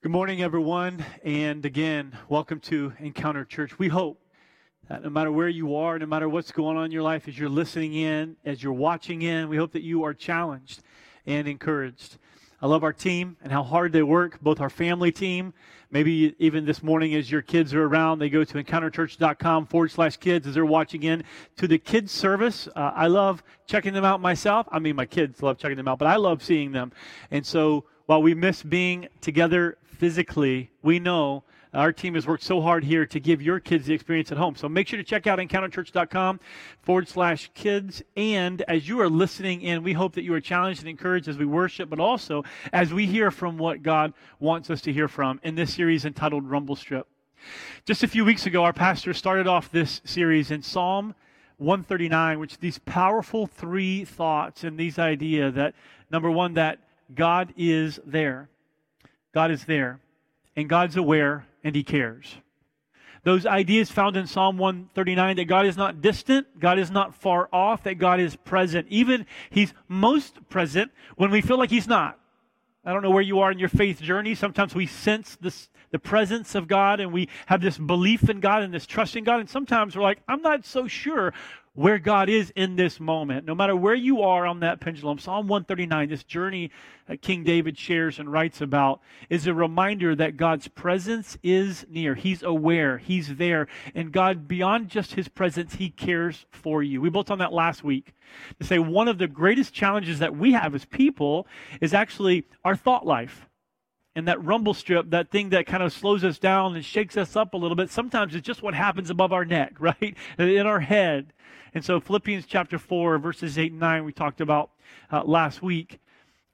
Good morning, everyone. And again, welcome to Encounter Church. We hope that no matter where you are, no matter what's going on in your life, as you're listening in, as you're watching in, we hope that you are challenged and encouraged. I love our team and how hard they work, both our family team. Maybe even this morning, as your kids are around, they go to encounterchurch.com forward slash kids as they're watching in to the kids service. Uh, I love checking them out myself. I mean, my kids love checking them out, but I love seeing them. And so while we miss being together physically, we know our team has worked so hard here to give your kids the experience at home. So make sure to check out encounterchurch.com forward slash kids. And as you are listening in, we hope that you are challenged and encouraged as we worship, but also as we hear from what God wants us to hear from in this series entitled Rumble Strip. Just a few weeks ago, our pastor started off this series in Psalm 139, which these powerful three thoughts and these idea that number one, that God is there. God is there, and God's aware, and He cares. Those ideas found in Psalm 139 that God is not distant, God is not far off, that God is present. Even He's most present when we feel like He's not. I don't know where you are in your faith journey. Sometimes we sense this, the presence of God and we have this belief in God and this trust in God. And sometimes we're like, I'm not so sure where God is in this moment. No matter where you are on that pendulum, Psalm 139, this journey King David shares and writes about, is a reminder that God's presence is near. He's aware, He's there. And God, beyond just His presence, He cares for you. We built on that last week to say one of the greatest challenges that we have as people is actually our thought life and that rumble strip, that thing that kind of slows us down and shakes us up a little bit, sometimes it's just what happens above our neck, right? In our head. And so, Philippians chapter 4, verses 8 and 9, we talked about uh, last week,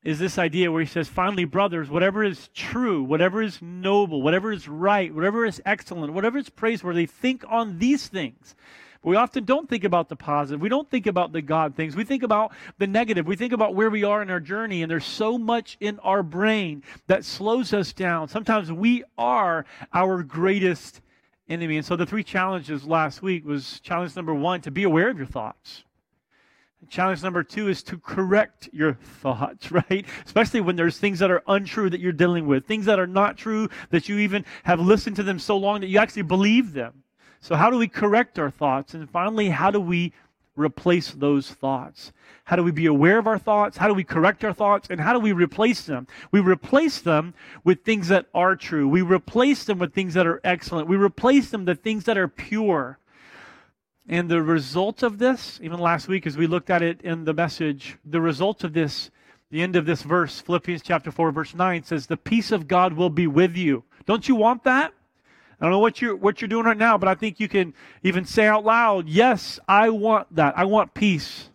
is this idea where he says, Finally, brothers, whatever is true, whatever is noble, whatever is right, whatever is excellent, whatever is praiseworthy, think on these things. But we often don't think about the positive. We don't think about the God things. We think about the negative. We think about where we are in our journey, and there's so much in our brain that slows us down. Sometimes we are our greatest enemy. And so the three challenges last week was challenge number one to be aware of your thoughts. Challenge number two is to correct your thoughts, right? Especially when there's things that are untrue that you're dealing with, things that are not true that you even have listened to them so long that you actually believe them. So, how do we correct our thoughts? And finally, how do we replace those thoughts? How do we be aware of our thoughts? How do we correct our thoughts? And how do we replace them? We replace them with things that are true. We replace them with things that are excellent. We replace them with things that are pure. And the result of this, even last week as we looked at it in the message, the result of this, the end of this verse, Philippians chapter 4, verse 9 says, The peace of God will be with you. Don't you want that? I don't know what you're what you're doing right now, but I think you can even say out loud, "Yes, I want that. I want peace."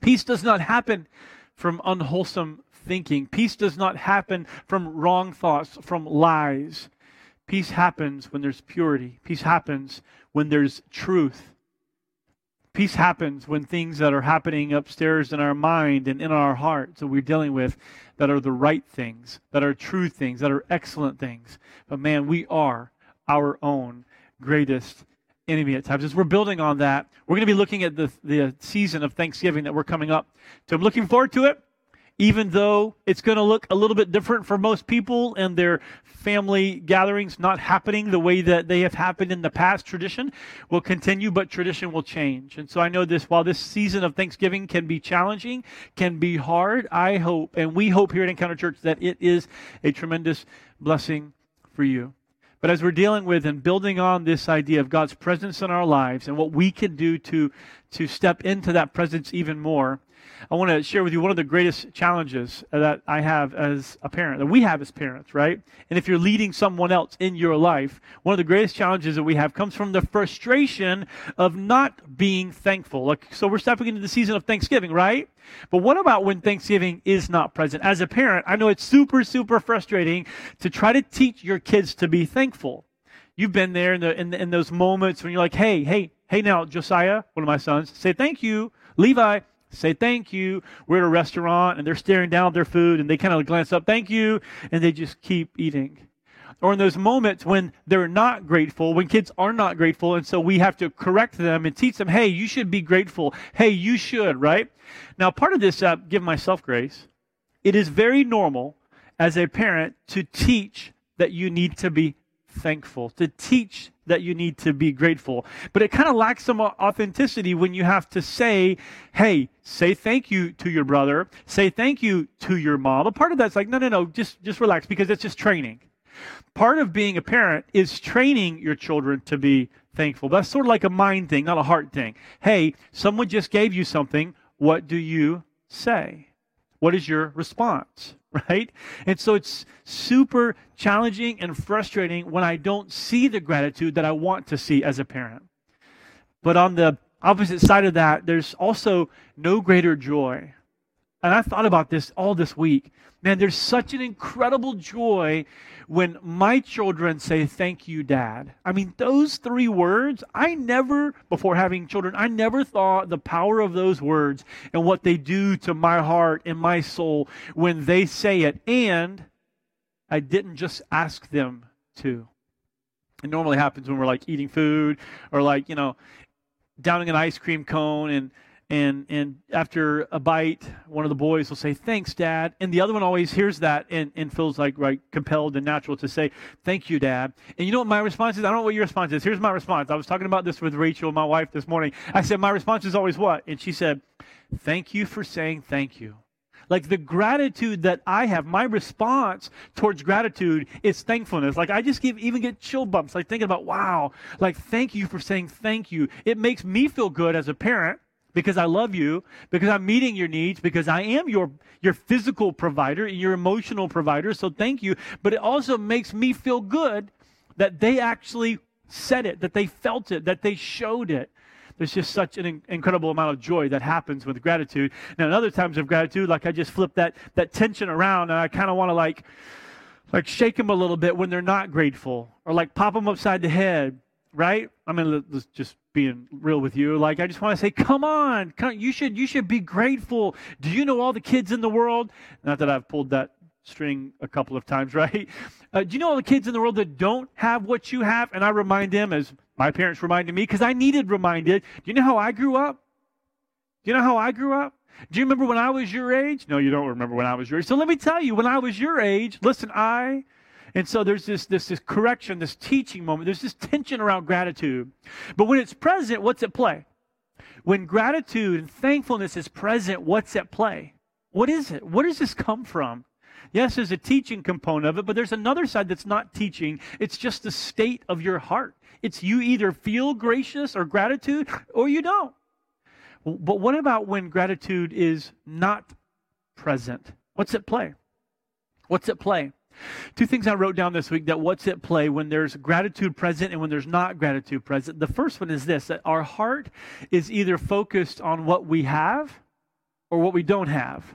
Peace does not happen from unwholesome thinking. Peace does not happen from wrong thoughts, from lies. Peace happens when there's purity. Peace happens when there's truth. Peace happens when things that are happening upstairs in our mind and in our hearts that we're dealing with that are the right things, that are true things, that are excellent things. But man, we are our own greatest enemy at times. As we're building on that, we're going to be looking at the, the season of Thanksgiving that we're coming up. So I'm looking forward to it, even though it's going to look a little bit different for most people and their family gatherings not happening the way that they have happened in the past. Tradition will continue, but tradition will change. And so I know this, while this season of Thanksgiving can be challenging, can be hard, I hope, and we hope here at Encounter Church that it is a tremendous blessing for you. But as we're dealing with and building on this idea of God's presence in our lives and what we can do to, to step into that presence even more, I want to share with you one of the greatest challenges that I have as a parent, that we have as parents, right? And if you're leading someone else in your life, one of the greatest challenges that we have comes from the frustration of not being thankful. Like, so we're stepping into the season of Thanksgiving, right? But what about when Thanksgiving is not present? As a parent, I know it's super, super frustrating to try to teach your kids to be thankful. You've been there in, the, in, in those moments when you're like, hey, hey, hey now, Josiah, one of my sons, say thank you. Levi, say thank you. We're at a restaurant and they're staring down at their food and they kind of glance up, thank you, and they just keep eating. Or in those moments when they're not grateful, when kids are not grateful, and so we have to correct them and teach them, hey, you should be grateful. Hey, you should, right? Now, part of this, uh, give myself grace, it is very normal as a parent to teach that you need to be thankful, to teach that you need to be grateful. But it kind of lacks some authenticity when you have to say, hey, say thank you to your brother, say thank you to your mom. A part of that's like, no, no, no, just, just relax because it's just training. Part of being a parent is training your children to be thankful. That's sort of like a mind thing, not a heart thing. Hey, someone just gave you something. What do you say? What is your response? right? And so it's super challenging and frustrating when I don't see the gratitude that I want to see as a parent. But on the opposite side of that, there's also no greater joy. And I thought about this all this week. Man, there's such an incredible joy when my children say, Thank you, Dad. I mean, those three words, I never, before having children, I never thought the power of those words and what they do to my heart and my soul when they say it. And I didn't just ask them to. It normally happens when we're like eating food or like, you know, downing an ice cream cone and and and after a bite one of the boys will say thanks dad. And the other one always hears that and, and feels like right compelled and natural to say thank you dad. And you know what my response is? I don't know what your response is. Here's my response. I was talking about this with rachel my wife this morning. I said my response is always what? And she said thank you for saying thank you. Like the gratitude that I have, my response towards gratitude is thankfulness. Like I just give, even get chill bumps, like thinking about, wow, like thank you for saying thank you. It makes me feel good as a parent because I love you, because I'm meeting your needs, because I am your, your physical provider, and your emotional provider. So thank you. But it also makes me feel good that they actually said it, that they felt it, that they showed it. There's just such an incredible amount of joy that happens with gratitude. Now, in other times of gratitude, like I just flip that, that tension around and I kind of want to like, like shake them a little bit when they're not grateful or like pop them upside the head right? I mean, let's just being real with you. Like, I just want to say, come on, come, you should you should be grateful. Do you know all the kids in the world? Not that I've pulled that string a couple of times, right? Uh, do you know all the kids in the world that don't have what you have? And I remind them, as my parents reminded me, because I needed reminded. Do you know how I grew up? Do you know how I grew up? Do you remember when I was your age? No, you don't remember when I was your age. So let me tell you, when I was your age, listen, I and so there's this, this, this correction, this teaching moment. There's this tension around gratitude. But when it's present, what's at play? When gratitude and thankfulness is present, what's at play? What is it? Where does this come from? Yes, there's a teaching component of it, but there's another side that's not teaching. It's just the state of your heart. It's you either feel gracious or gratitude or you don't. But what about when gratitude is not present? What's at play? What's at play? Two things I wrote down this week that what's at play when there's gratitude present and when there's not gratitude present. The first one is this that our heart is either focused on what we have or what we don't have.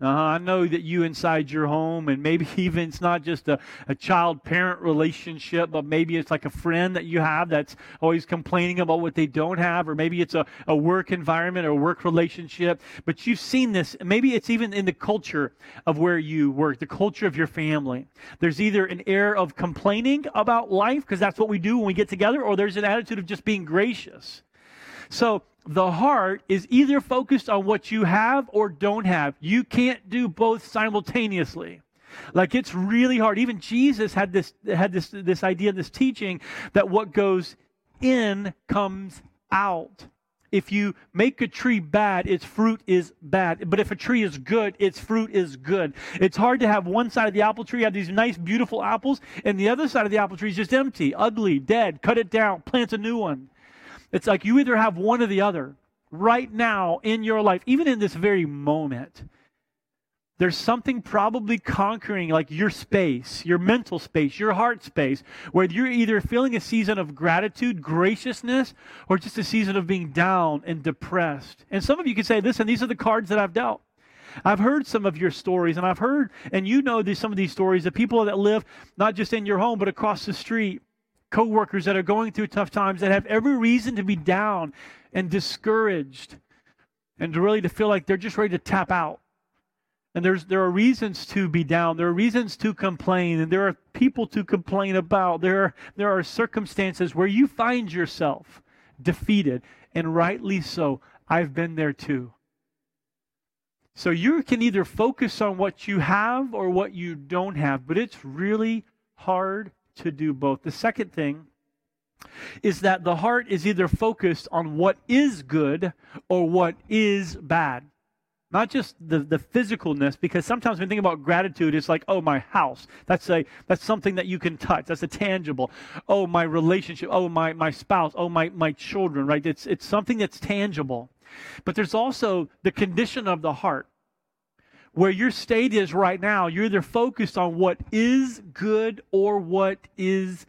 Uh, I know that you inside your home, and maybe even it's not just a, a child parent relationship, but maybe it's like a friend that you have that's always complaining about what they don't have, or maybe it's a, a work environment or work relationship. But you've seen this, maybe it's even in the culture of where you work, the culture of your family. There's either an air of complaining about life, because that's what we do when we get together, or there's an attitude of just being gracious. So the heart is either focused on what you have or don't have. You can't do both simultaneously. Like it's really hard. Even Jesus had this had this this idea, this teaching that what goes in comes out. If you make a tree bad, its fruit is bad. But if a tree is good, its fruit is good. It's hard to have one side of the apple tree have these nice, beautiful apples, and the other side of the apple tree is just empty, ugly, dead. Cut it down, plant a new one. It's like you either have one or the other right now in your life, even in this very moment. There's something probably conquering like your space, your mental space, your heart space, where you're either feeling a season of gratitude, graciousness, or just a season of being down and depressed. And some of you can say, listen, these are the cards that I've dealt. I've heard some of your stories, and I've heard, and you know these, some of these stories of people that live not just in your home, but across the street coworkers that are going through tough times that have every reason to be down and discouraged and to really to feel like they're just ready to tap out. And there's there are reasons to be down. There are reasons to complain, and there are people to complain about. There are, there are circumstances where you find yourself defeated, and rightly so. I've been there too. So you can either focus on what you have or what you don't have, but it's really hard to do both. The second thing is that the heart is either focused on what is good or what is bad. Not just the, the physicalness, because sometimes when we think about gratitude, it's like, oh, my house. That's a that's something that you can touch. That's a tangible. Oh, my relationship. Oh, my, my spouse. Oh, my, my children, right? It's it's something that's tangible. But there's also the condition of the heart. Where your state is right now, you're either focused on what is good or what is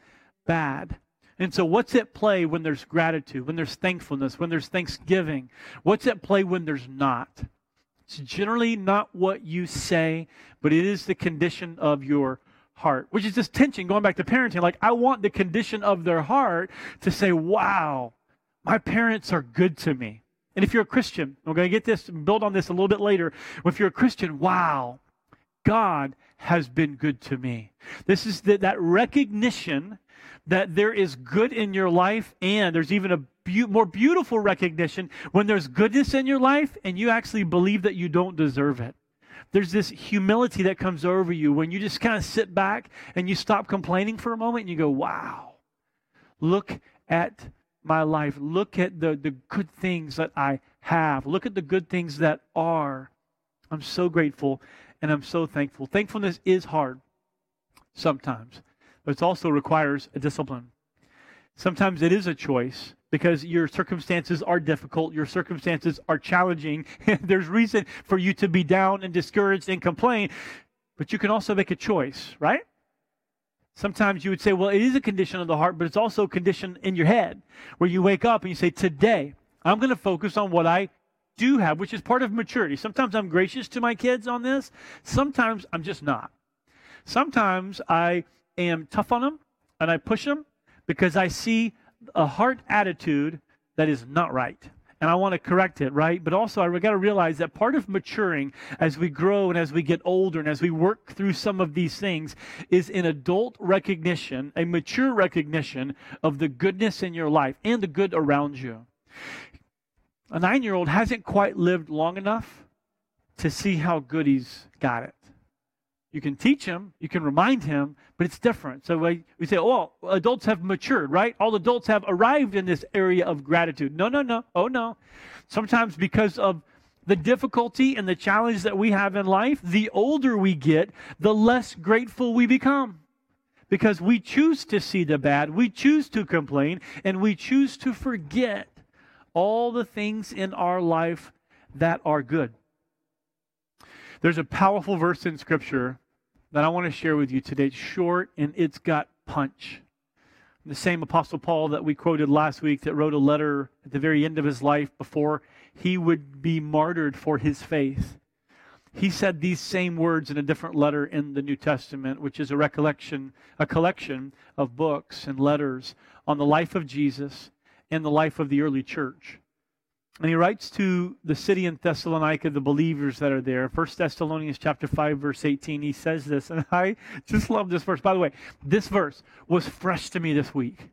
bad. And so, what's at play when there's gratitude, when there's thankfulness, when there's thanksgiving? What's at play when there's not? It's generally not what you say, but it is the condition of your heart, which is this tension going back to parenting. Like, I want the condition of their heart to say, wow, my parents are good to me. And if you're a Christian, we're going to get this, build on this a little bit later. If you're a Christian, wow, God has been good to me. This is the, that recognition that there is good in your life, and there's even a be- more beautiful recognition when there's goodness in your life and you actually believe that you don't deserve it. There's this humility that comes over you when you just kind of sit back and you stop complaining for a moment and you go, wow, look at my life. Look at the, the good things that I have. Look at the good things that are. I'm so grateful and I'm so thankful. Thankfulness is hard sometimes but it also requires a discipline. Sometimes it is a choice because your circumstances are difficult, your circumstances are challenging. There's reason for you to be down and discouraged and complain, but you can also make a choice, right? Sometimes you would say, well, it is a condition of the heart, but it's also a condition in your head where you wake up and you say, today, I'm going to focus on what I do have, which is part of maturity. Sometimes I'm gracious to my kids on this, sometimes I'm just not. Sometimes I am tough on them and I push them because I see a heart attitude that is not right. And I want to correct it, right? But also, I got to realize that part of maturing as we grow and as we get older and as we work through some of these things is an adult recognition, a mature recognition of the goodness in your life and the good around you. A nine year old hasn't quite lived long enough to see how good he's got it. You can teach him, you can remind him, but it's different. So we, we say, oh, adults have matured, right? All adults have arrived in this area of gratitude. No, no, no. Oh, no. Sometimes because of the difficulty and the challenge that we have in life, the older we get, the less grateful we become. Because we choose to see the bad, we choose to complain, and we choose to forget all the things in our life that are good. There's a powerful verse in Scripture that I want to share with you today. It's short and it's got punch. The same Apostle Paul that we quoted last week that wrote a letter at the very end of his life before he would be martyred for his faith. He said these same words in a different letter in the New Testament, which is a recollection, a collection of books and letters on the life of Jesus and the life of the early church. And he writes to the city in Thessalonica, the believers that are there. First Thessalonians chapter 5, verse 18, he says this, and I just love this verse. By the way, this verse was fresh to me this week.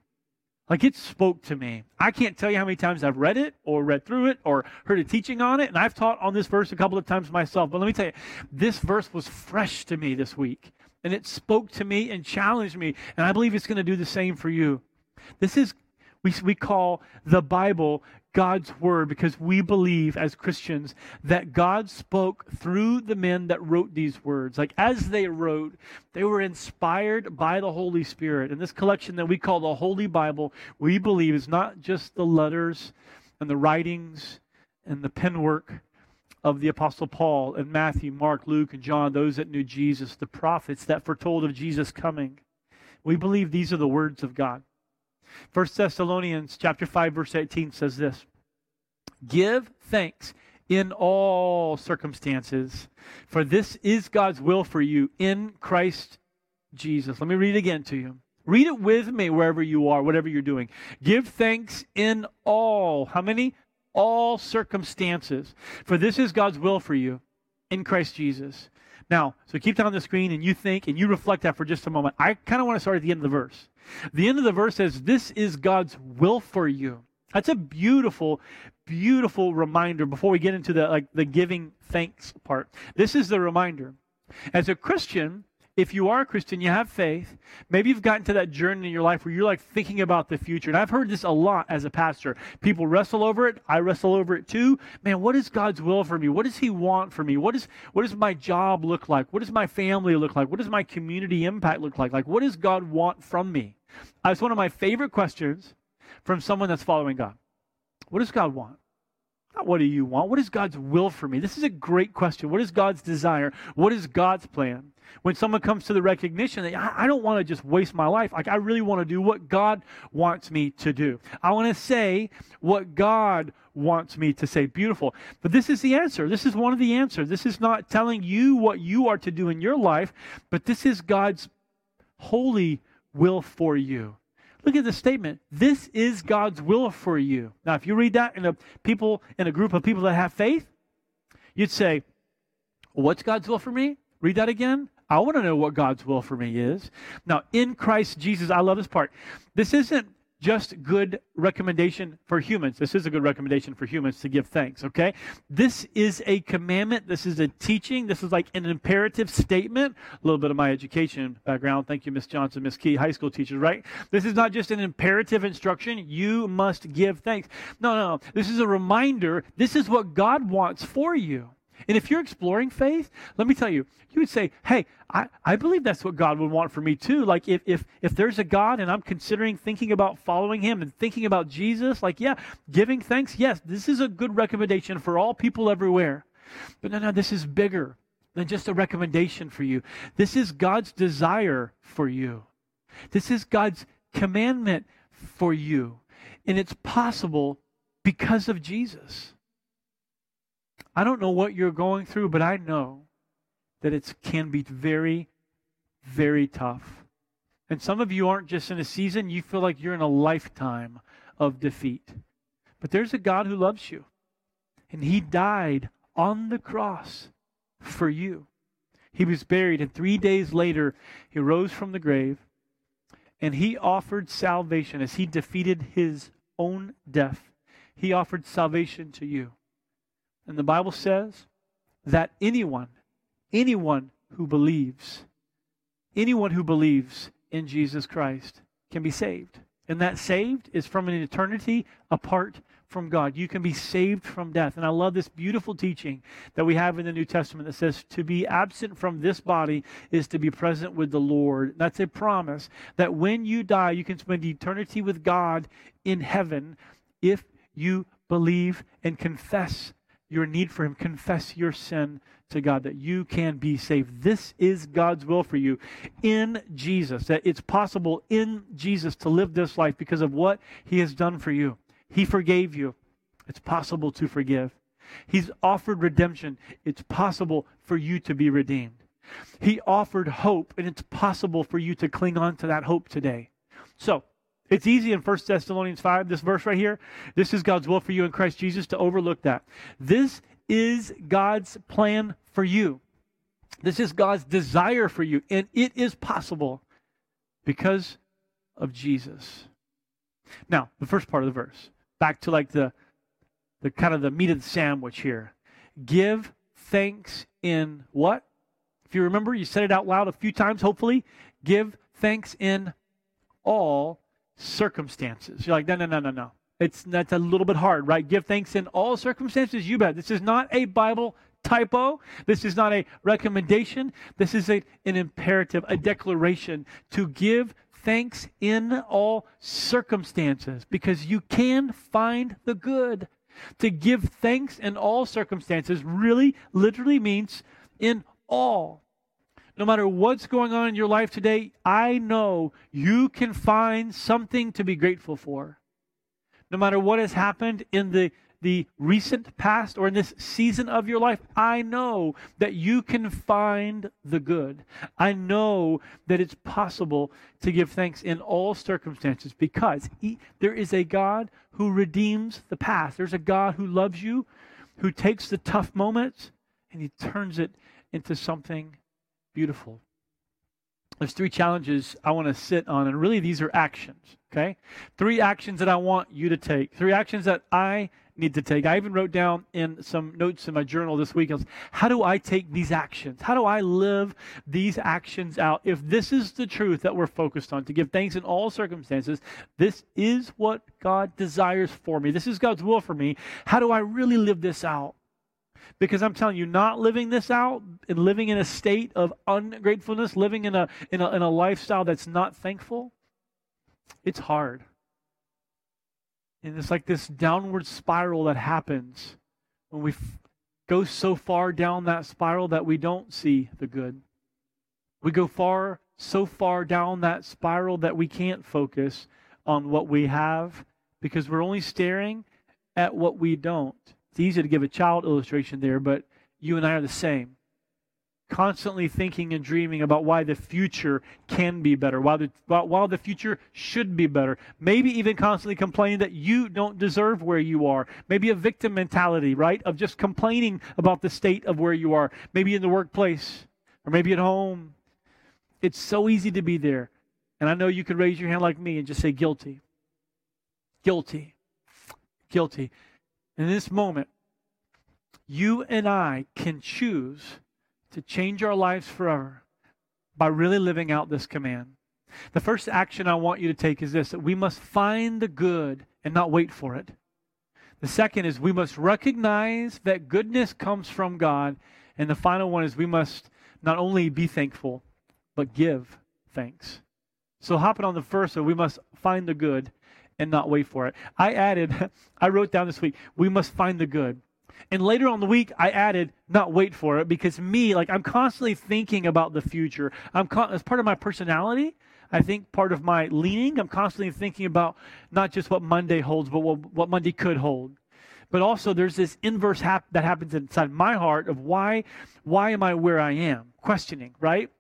Like it spoke to me. I can't tell you how many times I've read it or read through it or heard a teaching on it. And I've taught on this verse a couple of times myself. But let me tell you, this verse was fresh to me this week. And it spoke to me and challenged me. And I believe it's going to do the same for you. This is we, we call the Bible God's word because we believe as Christians that God spoke through the men that wrote these words. Like as they wrote, they were inspired by the Holy Spirit. And this collection that we call the Holy Bible, we believe is not just the letters and the writings and the penwork of the Apostle Paul and Matthew, Mark, Luke, and John, those that knew Jesus, the prophets that foretold of Jesus coming. We believe these are the words of God. First Thessalonians chapter 5 verse 18 says this. Give thanks in all circumstances, for this is God's will for you in Christ Jesus. Let me read it again to you. Read it with me wherever you are, whatever you're doing. Give thanks in all. How many? All circumstances. For this is God's will for you in Christ Jesus. Now, so keep that on the screen and you think and you reflect that for just a moment. I kind of want to start at the end of the verse. The end of the verse says, This is God's will for you. That's a beautiful, beautiful reminder before we get into the like the giving thanks part. This is the reminder. As a Christian, if you are a Christian, you have faith, maybe you've gotten to that journey in your life where you're like thinking about the future. And I've heard this a lot as a pastor. People wrestle over it. I wrestle over it too. Man, what is God's will for me? What does He want for me? What, is, what does my job look like? What does my family look like? What does my community impact look like? Like, what does God want from me? That's one of my favorite questions from someone that's following God. What does God want? Not what do you want? What is God's will for me? This is a great question. What is God's desire? What is God's plan? When someone comes to the recognition that I don't want to just waste my life, like I really want to do what God wants me to do. I want to say what God wants me to say. Beautiful. But this is the answer. This is one of the answers. This is not telling you what you are to do in your life, but this is God's holy will for you. Look at the statement. This is God's will for you. Now, if you read that in a people in a group of people that have faith, you'd say, What's God's will for me? Read that again. I want to know what God's will for me is. Now, in Christ Jesus, I love this part. This isn't just good recommendation for humans. This is a good recommendation for humans to give thanks, okay? This is a commandment. This is a teaching. This is like an imperative statement. A little bit of my education background. Thank you, Miss Johnson, Miss Key, high school teachers, right? This is not just an imperative instruction. You must give thanks. No, no. This is a reminder. This is what God wants for you. And if you're exploring faith, let me tell you, you would say, hey, I, I believe that's what God would want for me too. Like if, if if there's a God and I'm considering thinking about following him and thinking about Jesus, like, yeah, giving thanks, yes, this is a good recommendation for all people everywhere. But no, no, this is bigger than just a recommendation for you. This is God's desire for you. This is God's commandment for you. And it's possible because of Jesus. I don't know what you're going through, but I know that it can be very, very tough. And some of you aren't just in a season, you feel like you're in a lifetime of defeat. But there's a God who loves you. And he died on the cross for you. He was buried, and three days later, he rose from the grave, and he offered salvation as he defeated his own death. He offered salvation to you. And the Bible says that anyone, anyone who believes, anyone who believes in Jesus Christ can be saved. And that saved is from an eternity apart from God. You can be saved from death. And I love this beautiful teaching that we have in the New Testament that says to be absent from this body is to be present with the Lord. That's a promise that when you die, you can spend eternity with God in heaven if you believe and confess your need for Him. Confess your sin to God that you can be saved. This is God's will for you in Jesus, that it's possible in Jesus to live this life because of what He has done for you. He forgave you. It's possible to forgive. He's offered redemption. It's possible for you to be redeemed. He offered hope, and it's possible for you to cling on to that hope today. So, it's easy in 1 Thessalonians 5, this verse right here. This is God's will for you in Christ Jesus to overlook that. This is God's plan for you. This is God's desire for you. And it is possible because of Jesus. Now, the first part of the verse, back to like the, the kind of the meat of the sandwich here. Give thanks in what? If you remember, you said it out loud a few times, hopefully. Give thanks in all circumstances. You're like, no, no, no, no, no. It's that's a little bit hard, right? Give thanks in all circumstances. You bet. This is not a Bible typo. This is not a recommendation. This is a, an imperative, a declaration to give thanks in all circumstances because you can find the good. To give thanks in all circumstances really literally means in all no matter what's going on in your life today, I know you can find something to be grateful for. No matter what has happened in the, the recent past or in this season of your life, I know that you can find the good. I know that it's possible to give thanks in all circumstances because he, there is a God who redeems the past. There's a God who loves you, who takes the tough moments and he turns it into something beautiful. there's three challenges I want to sit on, and really these are actions, okay? Three actions that I want you to take, three actions that I need to take. I even wrote down in some notes in my journal this week, how do I take these actions? How do I live these actions out? If this is the truth that we're focused on, to give thanks in all circumstances, this is what God desires for me. This is God's will for me. How do I really live this out? Because I'm telling you, not living this out and living in a state of ungratefulness, living in a, in a, in a lifestyle that's not thankful, it's hard. And it's like this downward spiral that happens when we f- go so far down that spiral that we don't see the good. We go far, so far down that spiral that we can't focus on what we have because we're only staring at what we don't. It's easy to give a child illustration there, but you and I are the same. Constantly thinking and dreaming about why the future can be better, why the, while the future should be better. Maybe even constantly complaining that you don't deserve where you are. Maybe a victim mentality, right? Of just complaining about the state of where you are. Maybe in the workplace or maybe at home. It's so easy to be there. And I know you could raise your hand like me and just say guilty. Guilty. Guilty. In this moment, you and I can choose to change our lives forever by really living out this command. The first action I want you to take is this that we must find the good and not wait for it. The second is we must recognize that goodness comes from God. And the final one is we must not only be thankful, but give thanks. So, hopping on the first, so we must find the good and not wait for it. I added, I wrote down this week, we must find the good. And later on the week, I added, not wait for it, because me, like, I'm constantly thinking about the future. I'm con- as part of my personality. I think part of my leaning, I'm constantly thinking about not just what Monday holds, but what, what Monday could hold. But also, there's this inverse hap- that happens inside my heart of why, why am I where I am? Questioning, right?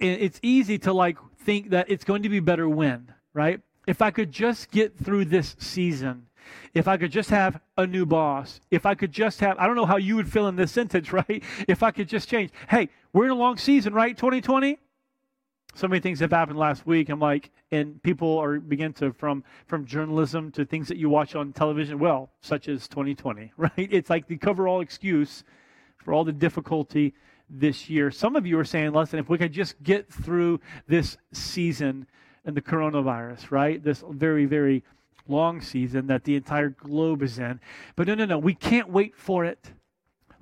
And it's easy to like think that it's going to be better when, right? If I could just get through this season, if I could just have a new boss, if I could just have, I don't know how you would fill in this sentence, right? If I could just change. Hey, we're in a long season, right? 2020? So many things have happened last week. I'm like, and people are begin to from from journalism to things that you watch on television. Well, such as 2020, right? It's like the cover-all excuse for all the difficulty this year. Some of you are saying, listen, if we could just get through this season, and the coronavirus, right? This very, very long season that the entire globe is in. But no, no, no, we can't wait for it.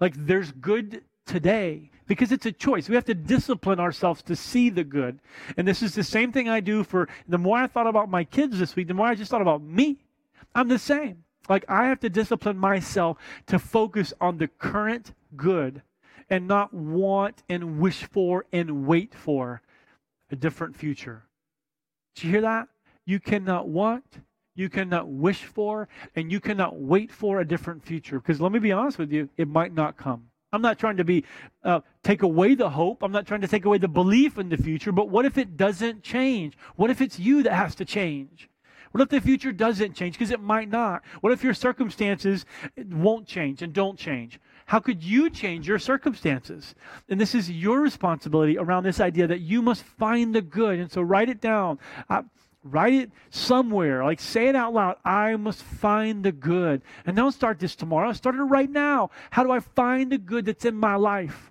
Like there's good today because it's a choice. We have to discipline ourselves to see the good. And this is the same thing I do for the more I thought about my kids this week, the more I just thought about me. I'm the same. Like I have to discipline myself to focus on the current good and not want and wish for and wait for a different future. Do you hear that? You cannot want, you cannot wish for, and you cannot wait for a different future. Because let me be honest with you, it might not come. I'm not trying to be uh, take away the hope. I'm not trying to take away the belief in the future. But what if it doesn't change? What if it's you that has to change? What if the future doesn't change? Because it might not. What if your circumstances won't change and don't change? How could you change your circumstances? And this is your responsibility around this idea that you must find the good. And so write it down. Uh, write it somewhere. Like say it out loud. I must find the good. And don't start this tomorrow. Start it right now. How do I find the good that's in my life?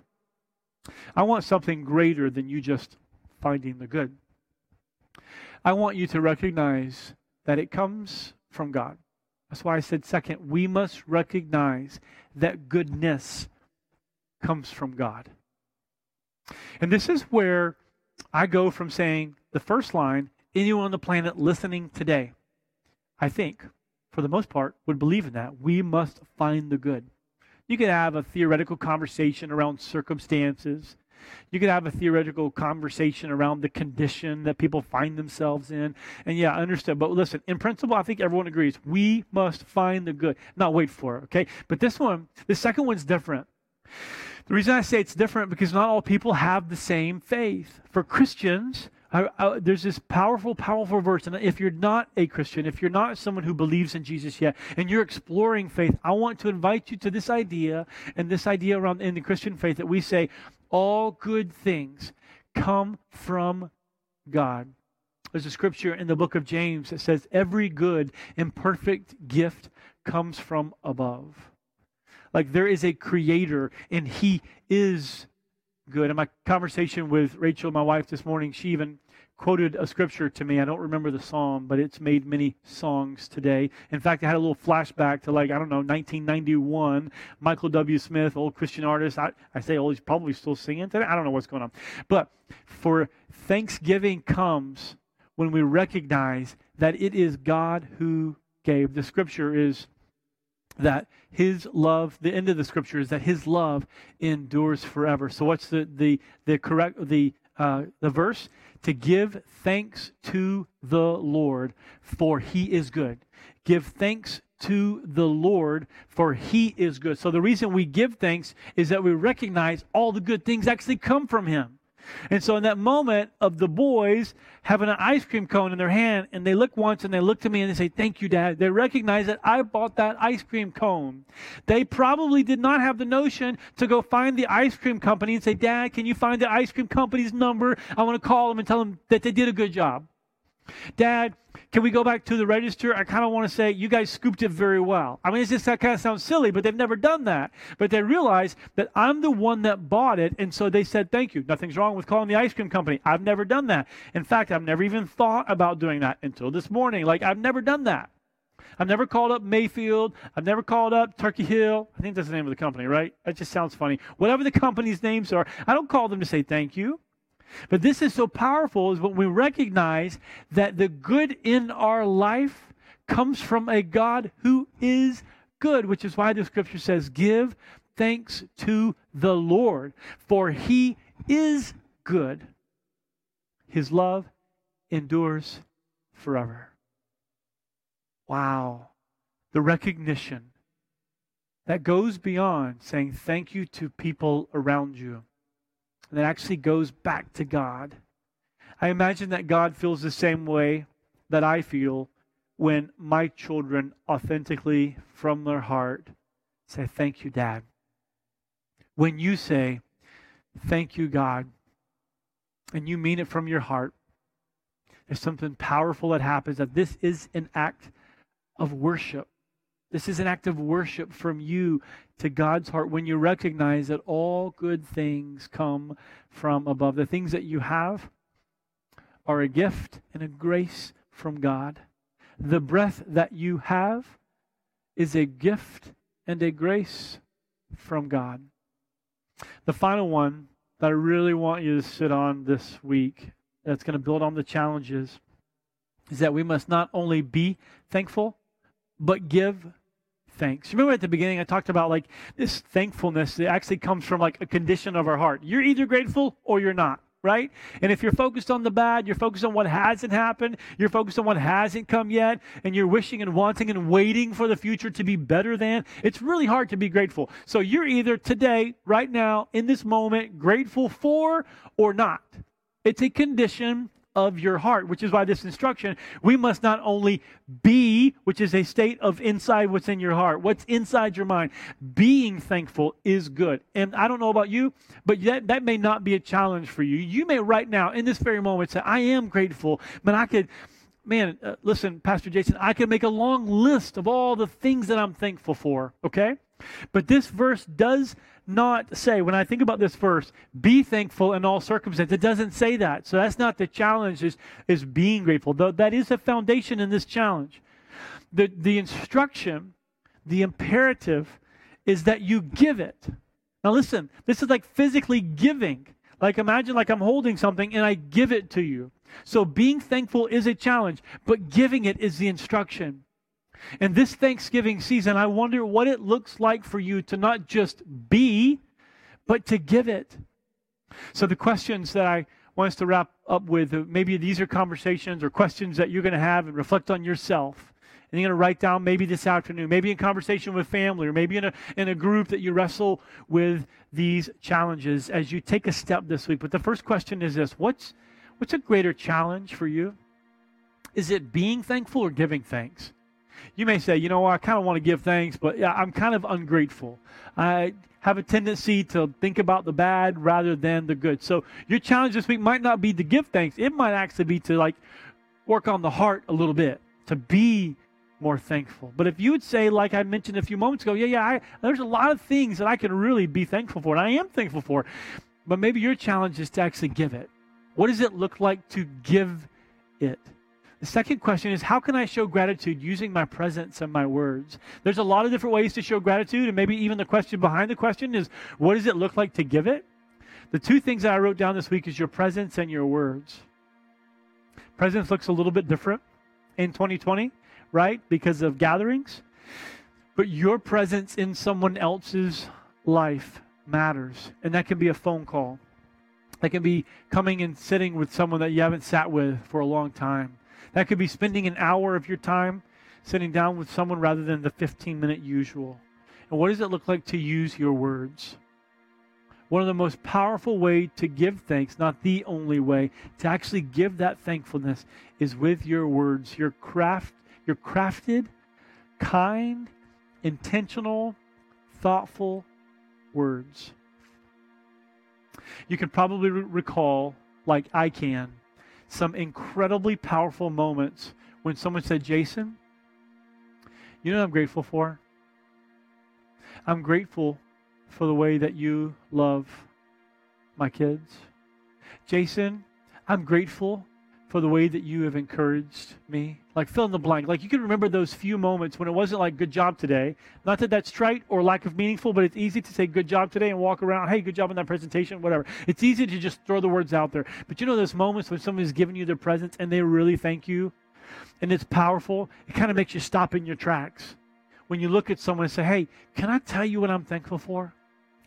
I want something greater than you just finding the good. I want you to recognize that it comes from God. That's why I said second, we must recognize that goodness comes from God. And this is where I go from saying the first line, anyone on the planet listening today, I think, for the most part, would believe in that. We must find the good. You could have a theoretical conversation around circumstances you could have a theoretical conversation around the condition that people find themselves in. And yeah, I understand. But listen, in principle, I think everyone agrees we must find the good, not wait for it, okay? But this one, the second one's different. The reason I say it's different because not all people have the same faith. For Christians, I, I, there's this powerful, powerful verse. And if you're not a Christian, if you're not someone who believes in Jesus yet, and you're exploring faith, I want to invite you to this idea and this idea around in the Christian faith that we say all good things come from God. There's a scripture in the book of James that says, Every good and perfect gift comes from above. Like there is a creator and he is good. In my conversation with Rachel, my wife, this morning, she even quoted a scripture to me. I don't remember the psalm, but it's made many songs today. In fact, I had a little flashback to like, I don't know, 1991. Michael W. Smith, old Christian artist. I, I say, oh, he's probably still singing today. I don't know what's going on. But for Thanksgiving comes when we recognize that it is God who gave. The scripture is that his love the end of the scripture is that his love endures forever so what's the the the correct the uh, the verse to give thanks to the Lord, for he is good. Give thanks to the Lord, for he is good. So the reason we give thanks is that we recognize all the good things actually come from him. And so in that moment of the boys having an ice cream cone in their hand, and they look once and they look to me and they say, Thank you, Dad. They recognize that I bought that ice cream cone. They probably did not have the notion to go find the ice cream company and say, Dad, can you find the ice cream company's number? I want to call them and tell them that they did a good job. Dad, can we go back to the register? I kind of want to say, you guys scooped it very well. I mean, it's just that kind of sounds silly, but they've never done that. But they realize that I'm the one that bought it, and so they said, thank you. Nothing's wrong with calling the ice cream company. I've never done that. In fact, I've never even thought about doing that until this morning. Like, I've never done that. I've never called up Mayfield. I've never called up Turkey Hill. I think that's the name of the company, right? That just sounds funny. Whatever the company's names are, I don't call them to say thank you. But this is so powerful is when we recognize that the good in our life comes from a God who is good, which is why the scripture says, Give thanks to the Lord, for he is good. His love endures forever. Wow. The recognition that goes beyond saying thank you to people around you that actually goes back to God. I imagine that God feels the same way that I feel when my children authentically from their heart say, Thank you, Dad. When you say, Thank you, God, and you mean it from your heart, there's something powerful that happens that this is an act of worship. This is an act of worship from you to God's heart when you recognize that all good things come from above. The things that you have are a gift and a grace from God. The breath that you have is a gift and a grace from God. The final one that I really want you to sit on this week, that's going to build on the challenges, is that we must not only be thankful, but give thanks. Remember at the beginning, I talked about like this thankfulness that actually comes from like a condition of our heart. You're either grateful or you're not, right? And if you're focused on the bad, you're focused on what hasn't happened, you're focused on what hasn't come yet, and you're wishing and wanting and waiting for the future to be better than, it's really hard to be grateful. So you're either today, right now, in this moment, grateful for or not. It's a condition of your heart, which is why this instruction, we must not only be, which is a state of inside what's in your heart, what's inside your mind. Being thankful is good. And I don't know about you, but that, that may not be a challenge for you. You may right now, in this very moment, say, I am grateful, but I could man, uh, listen, Pastor Jason, I could make a long list of all the things that I'm thankful for, okay? But this verse does not say, when I think about this verse, be thankful in all circumstances. It doesn't say that. So that's not the challenge, is, is being grateful. Though that is a foundation in this challenge. The, the instruction, the imperative, is that you give it. Now listen, this is like physically giving. Like imagine like I'm holding something and I give it to you. So being thankful is a challenge, but giving it is the instruction. In this Thanksgiving season, I wonder what it looks like for you to not just be, but to give it. So, the questions that I want us to wrap up with maybe these are conversations or questions that you're going to have and reflect on yourself. And you're going to write down maybe this afternoon, maybe in conversation with family, or maybe in a, in a group that you wrestle with these challenges as you take a step this week. But the first question is this What's, what's a greater challenge for you? Is it being thankful or giving thanks? You may say, you know, I kind of want to give thanks, but I'm kind of ungrateful. I have a tendency to think about the bad rather than the good. So your challenge this week might not be to give thanks. It might actually be to like work on the heart a little bit, to be more thankful. But if you would say, like I mentioned a few moments ago, yeah, yeah, I, there's a lot of things that I can really be thankful for, and I am thankful for. But maybe your challenge is to actually give it. What does it look like to give it? The second question is how can I show gratitude using my presence and my words? There's a lot of different ways to show gratitude, and maybe even the question behind the question is what does it look like to give it? The two things that I wrote down this week is your presence and your words. Presence looks a little bit different in 2020, right? Because of gatherings. But your presence in someone else's life matters. And that can be a phone call. That can be coming and sitting with someone that you haven't sat with for a long time. That could be spending an hour of your time sitting down with someone rather than the 15 minute usual. And what does it look like to use your words? One of the most powerful way to give thanks, not the only way, to actually give that thankfulness is with your words. Your craft, your crafted, kind, intentional, thoughtful words. You can probably recall, like I can, some incredibly powerful moments when someone said, Jason, you know what I'm grateful for? I'm grateful for the way that you love my kids. Jason, I'm grateful for the way that you have encouraged me. Like fill in the blank. Like you can remember those few moments when it wasn't like good job today. Not that that's trite or lack of meaningful, but it's easy to say good job today and walk around, hey, good job on that presentation, whatever. It's easy to just throw the words out there. But you know those moments when someone's giving you their presence and they really thank you and it's powerful, it kind of makes you stop in your tracks. When you look at someone and say, hey, can I tell you what I'm thankful for?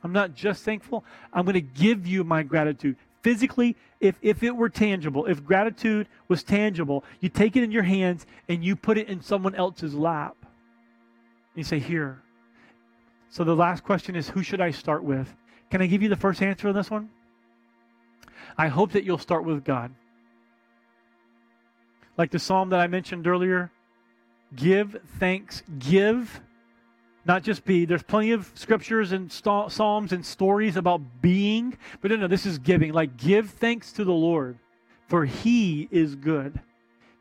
I'm not just thankful, I'm going to give you my gratitude physically, if, if it were tangible, if gratitude was tangible, you take it in your hands and you put it in someone else's lap. You say, Here. So the last question is who should I start with? Can I give you the first answer on this one? I hope that you'll start with God. Like the psalm that I mentioned earlier give thanks, give not just be. There's plenty of scriptures and st- psalms and stories about being, but no, no, this is giving. Like, give thanks to the Lord, for he is good.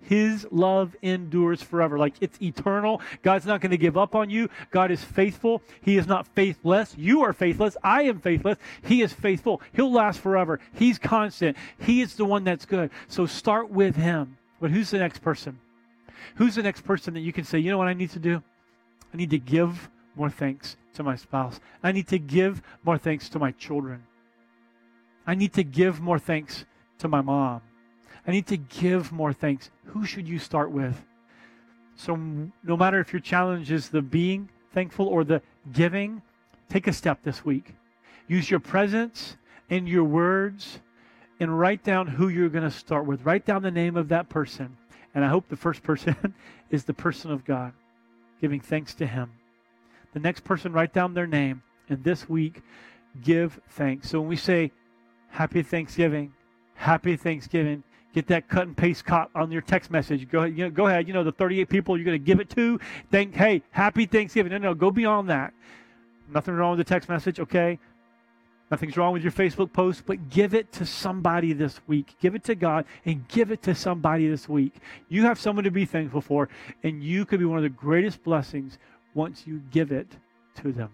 His love endures forever. Like, it's eternal. God's not going to give up on you. God is faithful. He is not faithless. You are faithless. I am faithless. He is faithful. He'll last forever. He's constant. He is the one that's good. So start with him. But who's the next person? Who's the next person that you can say, you know what I need to do? I need to give more thanks to my spouse. I need to give more thanks to my children. I need to give more thanks to my mom. I need to give more thanks. Who should you start with? So, no matter if your challenge is the being thankful or the giving, take a step this week. Use your presence and your words and write down who you're going to start with. Write down the name of that person. And I hope the first person is the person of God, giving thanks to Him the next person write down their name, and this week give thanks. So when we say Happy Thanksgiving, Happy Thanksgiving, get that cut and paste cop on your text message. Go ahead, you know, go ahead. You know the 38 people you're going to give it to. Thank, hey, Happy Thanksgiving. No, no, go beyond that. Nothing wrong with the text message, okay? Nothing's wrong with your Facebook post, but give it to somebody this week. Give it to God and give it to somebody this week. You have someone to be thankful for, and you could be one of the greatest blessings once you give it to them.